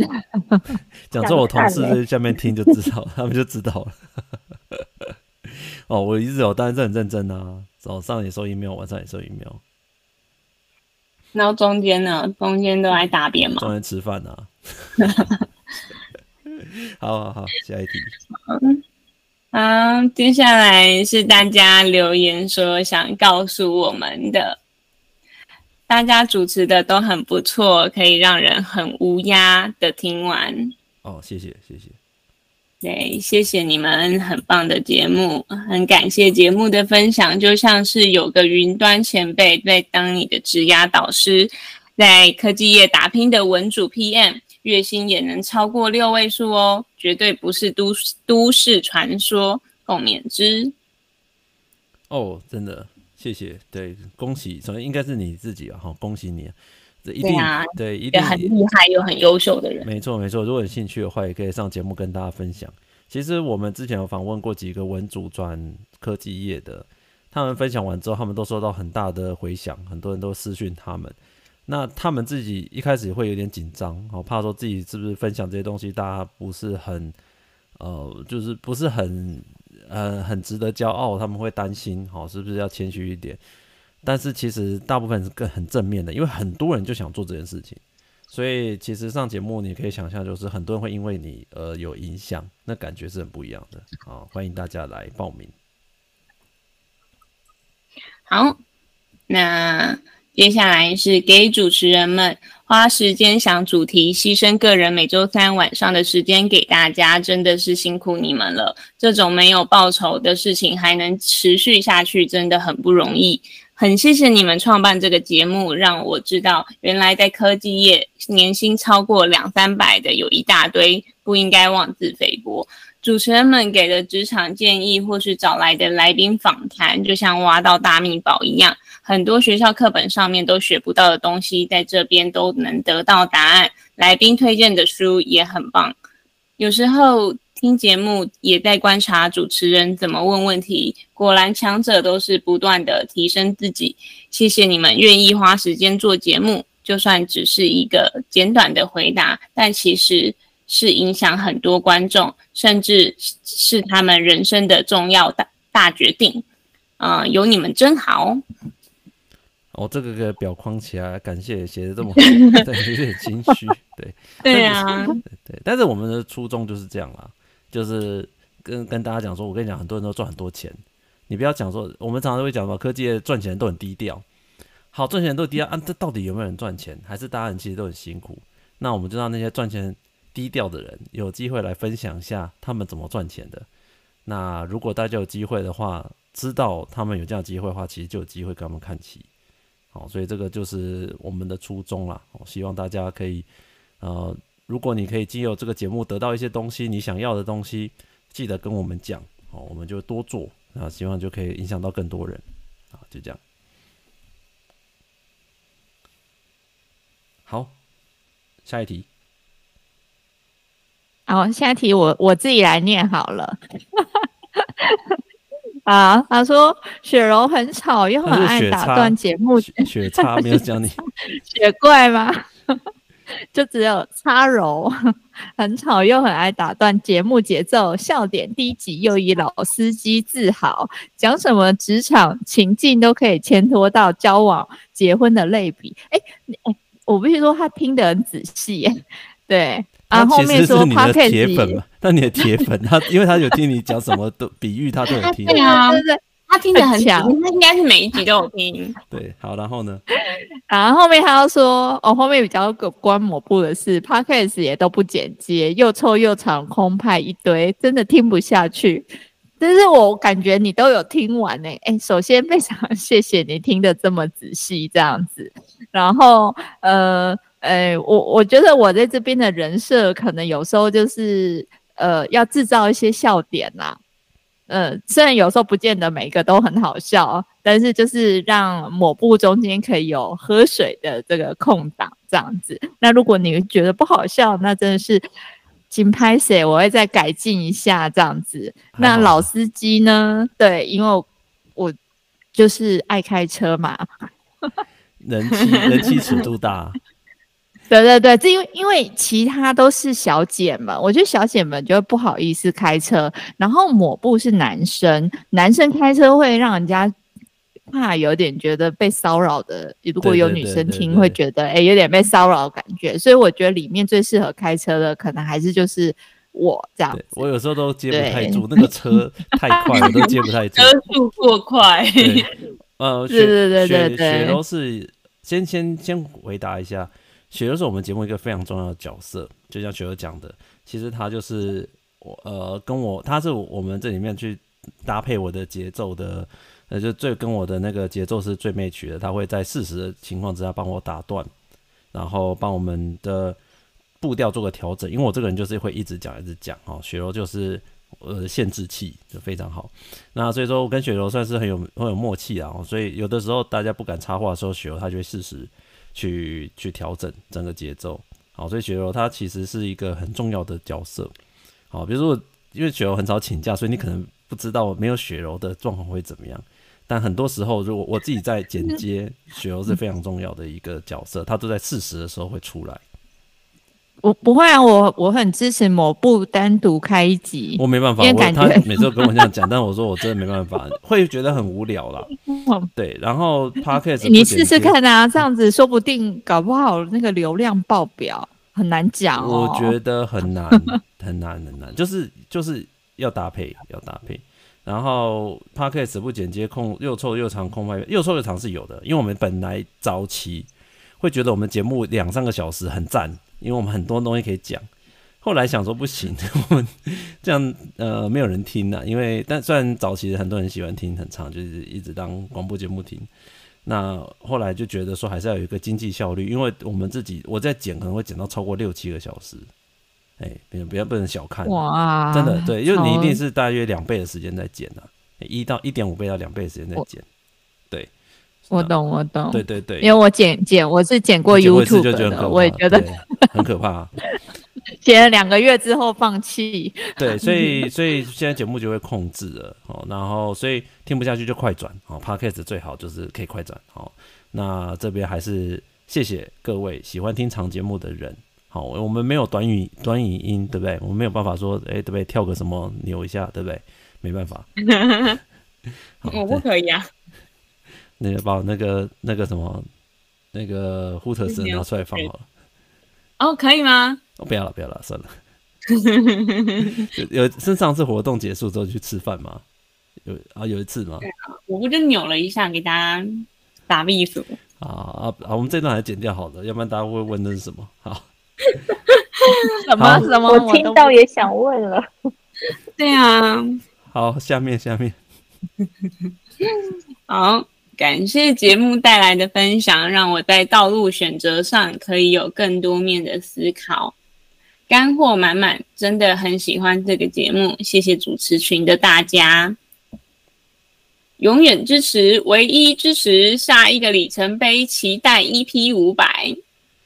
讲之后我同事在下面听就知道，他们就知道了。哦，我一日哦，当然是很认真啊，早上也收 email，晚上也收 email。然后中间呢？中间都来大便吗？中间吃饭啊。好好好，下一题。好，接下来是大家留言说想告诉我们的，大家主持的都很不错，可以让人很无压的听完。哦，谢谢谢谢，对，谢谢你们很棒的节目，很感谢节目的分享，就像是有个云端前辈在当你的职涯导师，在科技业打拼的文主 PM。月薪也能超过六位数哦，绝对不是都都市传说，共勉之。哦，真的，谢谢，对，恭喜，首先应该是你自己啊，哈，恭喜你，这一定对，啊、对，一定很厉害又很优秀的人。没错没错，如果有兴趣的话，也可以上节目跟大家分享。其实我们之前有访问过几个文组转科技业的，他们分享完之后，他们都收到很大的回响，很多人都私讯他们。那他们自己一开始会有点紧张，好怕说自己是不是分享这些东西，大家不是很，呃，就是不是很，呃，很值得骄傲，他们会担心，好，是不是要谦虚一点？但是其实大部分是更很正面的，因为很多人就想做这件事情，所以其实上节目你可以想象，就是很多人会因为你而有影响，那感觉是很不一样的。好，欢迎大家来报名。好，那。接下来是给主持人们花时间想主题，牺牲个人每周三晚上的时间给大家，真的是辛苦你们了。这种没有报酬的事情还能持续下去，真的很不容易。很谢谢你们创办这个节目，让我知道原来在科技业年薪超过两三百的有一大堆，不应该妄自菲薄。主持人们给的职场建议，或是找来的来宾访谈，就像挖到大秘宝一样，很多学校课本上面都学不到的东西，在这边都能得到答案。来宾推荐的书也很棒，有时候听节目也在观察主持人怎么问问题，果然强者都是不断的提升自己。谢谢你们愿意花时间做节目，就算只是一个简短的回答，但其实。是影响很多观众，甚至是他们人生的重要大大决定。嗯、呃，有你们真好。哦，这个个表框起来，感谢写的这么好，对，有点心虚，对。对啊，对对。但是我们的初衷就是这样啦，就是跟跟大家讲说，我跟你讲，很多人都赚很多钱，你不要讲说，我们常常会讲嘛，科技赚钱都很低调。好，赚钱都很低调啊，这到底有没有人赚钱？还是大家人其实都很辛苦？那我们就让那些赚钱。低调的人有机会来分享一下他们怎么赚钱的。那如果大家有机会的话，知道他们有这样的机会的话，其实就有机会跟他们看齐。好，所以这个就是我们的初衷啦。希望大家可以，呃，如果你可以经由这个节目得到一些东西，你想要的东西，记得跟我们讲，好，我们就多做。那希望就可以影响到更多人。好，就这样。好，下一题。好，下一题我我自己来念好了。啊，他说雪柔很吵，又很爱打断节目。雪，雪叉没有讲你。雪怪吗？就只有叉柔，很吵又很爱打断节目节奏，笑点低级又以老司机自豪，讲什么职场情境都可以牵拖到交往、结婚的类比。哎、欸、哎、欸，我必须说他听得很仔细，对。啊，后面说他是你的铁粉嘛？那你的铁粉，他因为他有听你讲什么都比喻，他都有听。对啊，对对，他听得很强，他应该是每一集都有听。对，好，然后呢？然后后面他又说，哦，后面比较有关抹布的是 Podcast 也都不剪接，又臭又长，空派一堆，真的听不下去。但是我感觉你都有听完呢。哎，首先非常谢谢你听得这么仔细，这样子。然后，呃。哎，我我觉得我在这边的人设可能有时候就是呃，要制造一些笑点呐。呃，虽然有时候不见得每一个都很好笑，但是就是让抹布中间可以有喝水的这个空档这样子。那如果你觉得不好笑，那真的是请拍谁，我会再改进一下这样子。那老司机呢？对，因为我就是爱开车嘛，人妻人妻尺度大。对对对，这因为因为其他都是小姐们，我觉得小姐们就会不好意思开车，然后抹布是男生，男生开车会让人家怕有点觉得被骚扰的，如果有女生听会觉得哎有点被骚扰的感觉，所以我觉得里面最适合开车的可能还是就是我这样。我有时候都接不太住，那个车太快了，我都接不太住，车速过快。呃，对对对对对，雪柔是先先先回答一下。雪柔是我们节目一个非常重要的角色，就像雪柔讲的，其实他就是我呃跟我，他是我们这里面去搭配我的节奏的，呃就最跟我的那个节奏是最媚曲的，他会在适时的情况之下帮我打断，然后帮我们的步调做个调整，因为我这个人就是会一直讲一直讲哦，雪柔就是呃限制器就非常好，那所以说我跟雪柔算是很有很有默契啊，所以有的时候大家不敢插话的时候，雪柔他就会适时。去去调整整个节奏，好，所以雪柔她其实是一个很重要的角色，好，比如说因为雪柔很少请假，所以你可能不知道没有雪柔的状况会怎么样，但很多时候如果我自己在剪接，雪柔是非常重要的一个角色，她都在适时的时候会出来。我不会啊，我我很支持某部单独开一集。我没办法，因为感觉他每次都跟我这样讲，但我说我真的没办法，会觉得很无聊啦。对，然后 Podcast 你试试看啊，这样子说不定搞不好那个流量爆表，很难讲哦。我觉得很难，很难，很难，就是就是要搭配，要搭配。然后 Podcast 不剪接空又臭又长空白又臭又长是有的，因为我们本来早期会觉得我们节目两三个小时很赞。因为我们很多东西可以讲，后来想说不行，我们这样呃没有人听呐。因为但虽然早期很多人喜欢听很长，就是一直当广播节目听。那后来就觉得说还是要有一个经济效率，因为我们自己我在剪可能会剪到超过六七个小时，哎，不要不要不能小看，哇，真的对，因为你一定是大约两倍的时间在剪啊，一到一点五倍到两倍的时间在剪，对，我懂我懂，对对对，因为我剪剪我是剪过 YouTube 的，我也觉得很可怕，剪了两个月之后放弃，对，所以所以现在节目就会控制了哦，然后所以听不下去就快转哦，Podcast 最好就是可以快转哦，那这边还是谢谢各位喜欢听长节目的人。好，我们没有短语短语音，对不对？我们没有办法说，哎，对不对？跳个什么扭一下，对不对？没办法。我不可以啊。那个把那个那个什么那个护特森拿出来放好了。哦，可以吗？哦，不要了，不要了，算了。有是上次活动结束之后去吃饭吗？有啊，有一次吗？我不就扭了一下，给大家打秘书。啊啊啊！我们这段还剪掉好了，要不然大家会问那是什么？好。什 么什么？我听到也想问了。对啊。好，下面下面。好，感谢节目带来的分享，让我在道路选择上可以有更多面的思考，干货满满，真的很喜欢这个节目。谢谢主持群的大家，永远支持，唯一支持，下一个里程碑，期待 EP 五百。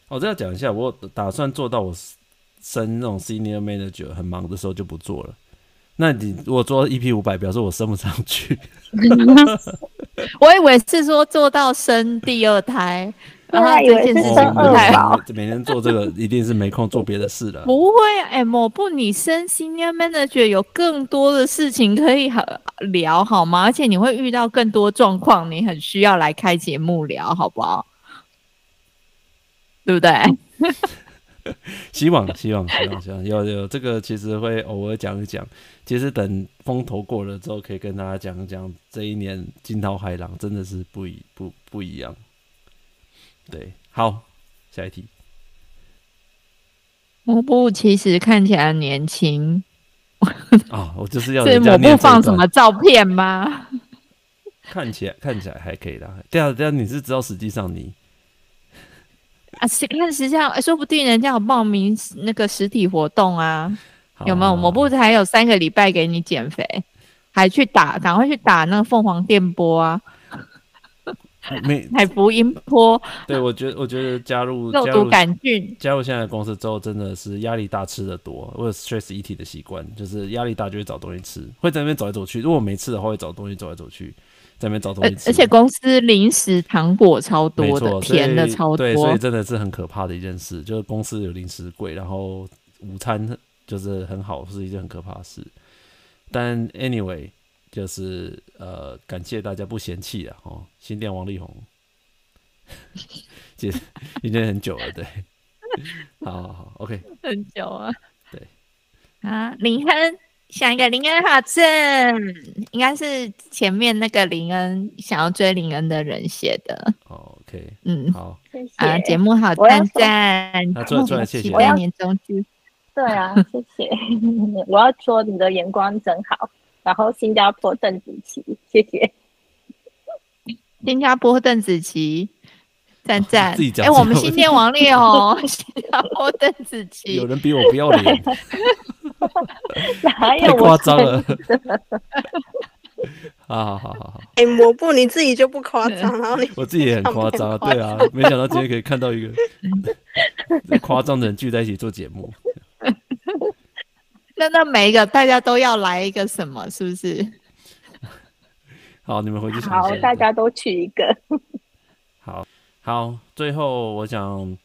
我再讲一下，我打算做到我升那种 senior manager 很忙的时候就不做了。那你如果做到 EP 五百，表示我升不上去。我以为是说做到生第二胎，然后以为是生二胎。每天做这个 一定是没空做别的事了。不会，哎，某部你升 senior manager 有更多的事情可以聊，好吗？而且你会遇到更多状况，你很需要来开节目聊，好不好？对不对？希望，希望，希望，希望有有这个，其实会偶尔讲一讲。其实等风头过了之后，可以跟大家讲一讲这一年惊涛骇浪，真的是不一不不一样。对，好，下一题。抹布其实看起来年轻啊，我就是要这抹布放什么照片吗？看起来看起来还可以啦。对啊，对啊，你是知道实际上你。啊，实看实际上，说不定人家有报名那个实体活动啊，好有没有？我不是还有三个礼拜给你减肥，还去打，赶快去打那个凤凰电波啊，没海福音波。对，我觉得，我觉得加入肉毒杆菌，加入现在的公司之后，真的是压力大，吃的多。我有 stress eating 的习惯，就是压力大就会找东西吃，会在那边走来走去。如果没吃的话，会找东西走来走去。在那边找东西吃，而且公司零食糖果超多的，甜的超多，对，所以真的是很可怕的一件事。就是公司有零食柜，然后午餐就是很好，是一件很可怕的事。但 anyway，就是呃，感谢大家不嫌弃啊。哦。新店王力宏，已经很久了，对，好好好，OK，很久啊，对，啊，林亨。想一个林恩好正，应该是前面那个林恩想要追林恩的人写的。OK，嗯，好，谢谢啊，节目好赞赞，那做出来谢谢。我要年终剧，对啊，谢谢。我要说你的眼光真好，然后新加坡邓紫棋，谢谢。新加坡邓紫棋，赞赞。自己讲。哎，我们新店王力哦，新加坡邓紫棋，有人比我不要脸。哪有太夸张了！好好好好好。哎，抹布你自己就不夸张，然后你我自己也很夸张，对啊，没想到今天可以看到一个夸张的人聚在一起做节目。那那每一个大家都要来一个什么？是不是？好，你们回去想。好，大家都去一个。好，最后我想，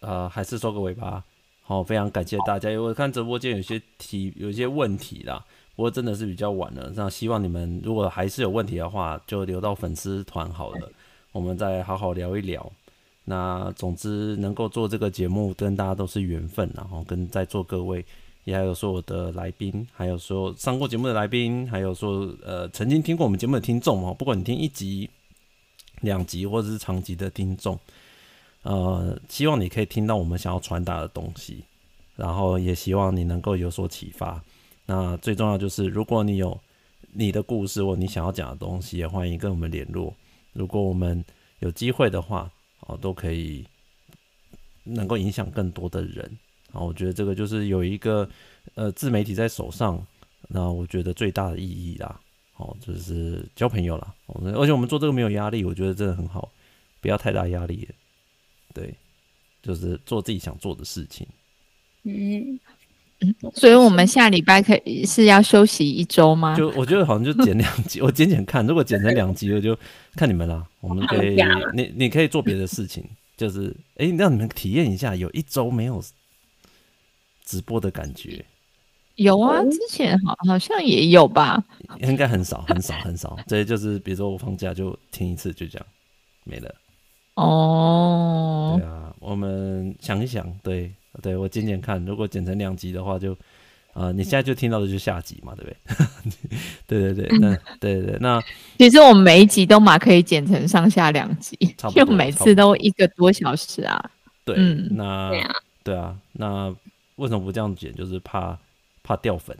呃，还是收个尾巴。好，非常感谢大家。因为我看直播间有些题，有些问题啦，不过真的是比较晚了。那希望你们如果还是有问题的话，就留到粉丝团好了，我们再好好聊一聊。那总之能够做这个节目，跟大家都是缘分。然后跟在座各位，也还有说我的来宾，还有说上过节目的来宾，还有说呃曾经听过我们节目的听众哦，不管你听一集、两集或者是长集的听众。呃，希望你可以听到我们想要传达的东西，然后也希望你能够有所启发。那最重要就是，如果你有你的故事或你想要讲的东西，也欢迎跟我们联络。如果我们有机会的话，哦，都可以能够影响更多的人。啊，我觉得这个就是有一个呃自媒体在手上，那我觉得最大的意义啦，哦，就是交朋友啦，而且我们做这个没有压力，我觉得真的很好，不要太大压力，对，就是做自己想做的事情。嗯，所以我们下礼拜可以是要休息一周吗？就我觉得好像就剪两集，我剪剪看，如果剪成两集，我就看你们啦。我们可以，你你可以做别的事情，就是哎、欸，让你们体验一下，有一周没有直播的感觉。有啊，之前好好像也有吧，应该很少很少很少。这就是比如说我放假就听一次，就这样没了。哦，对啊，我们想一想，对。对，我剪剪看，如果剪成两集的话就，就、呃、啊，你现在就听到的就是下集嘛，对不对？对对对，那对对对，那 其实我们每一集都嘛可以剪成上下两集，就每次都一个多小时啊。对，嗯、那对啊，对啊，那为什么不这样剪？就是怕怕掉粉，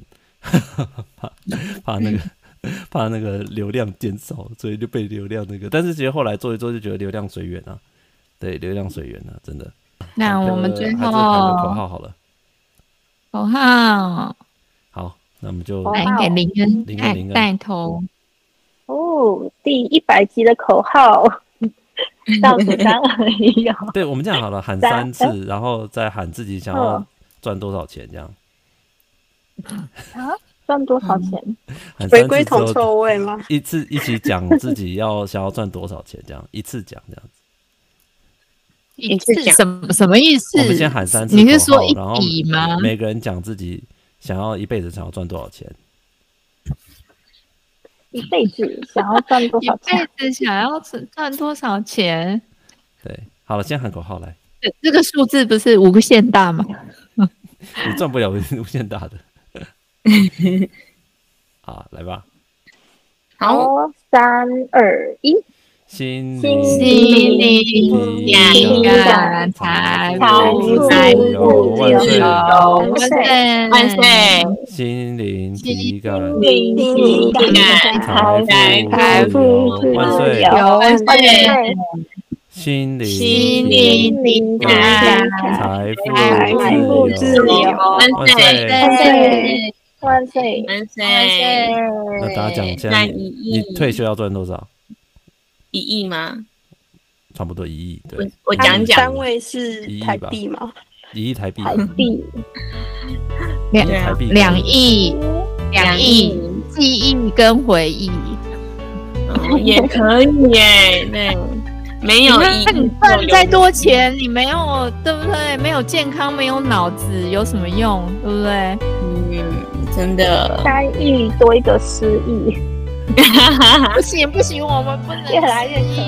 怕 怕那个 怕那个流量减少，所以就被流量那个。但是其实后来做一做就觉得流量随缘啊，对，流量随缘啊，真的。那我们最后喊个口号好了，口号好，那我们就来给林恩带带带头哦。第一百集的口号，倒数三二一哦。对，我们这样好了，喊三次，然后再喊自己想要赚多少钱，这样。啊？赚多少钱？回归铜臭味吗？一次一起讲自己要想要赚多少钱，这样一次讲这样子。一次什么什么意思？我们先喊三次，你是说一笔吗？每个人讲自己想要一辈子想要赚多少钱？一辈子想要赚多少钱？一辈子想要赚多少钱？对，好了，先喊口号来。这这个数字不是无限大吗？你赚不了无限大的。好，来吧。好，三二一。心灵灵感财富自由万岁万岁！心灵体感财富自由万岁！心灵心灵感财富自由万岁！万岁！万岁！那大家讲一下，你退休要赚多少？一亿吗？差不多一亿。对，我讲讲，单位是台币吗？一亿台币。台币。两两亿，两亿记忆跟回忆，也可以耶。对，没有。那你赚再多钱，你没有对不对？没有健康，没有脑子，有什么用？对不对？嗯，真的。三亿多一个失忆。不行不行，我们不能越来越低。